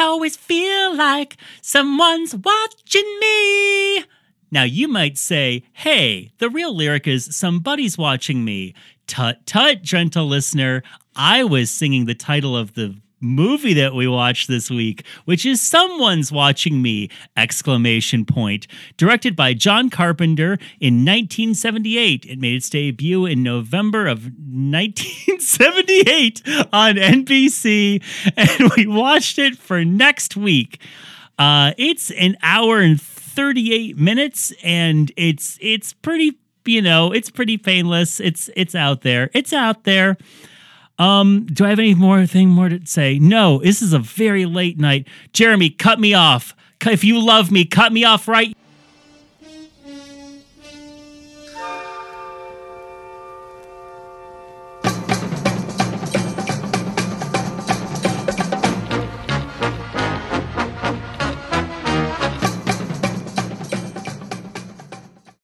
always feel like someone's watching me. Now, you might say, hey, the real lyric is somebody's watching me. Tut tut, gentle listener. I was singing the title of the movie that we watched this week, which is Someone's Watching Me! Exclamation point. Directed by John Carpenter in 1978. It made its debut in November of 1978 on NBC, and we watched it for next week. Uh, it's an hour and 38 minutes, and it's it's pretty, you know, it's pretty painless. It's it's out there. It's out there. Um, do I have any more thing more to say? No, this is a very late night. Jeremy, cut me off. If you love me, cut me off right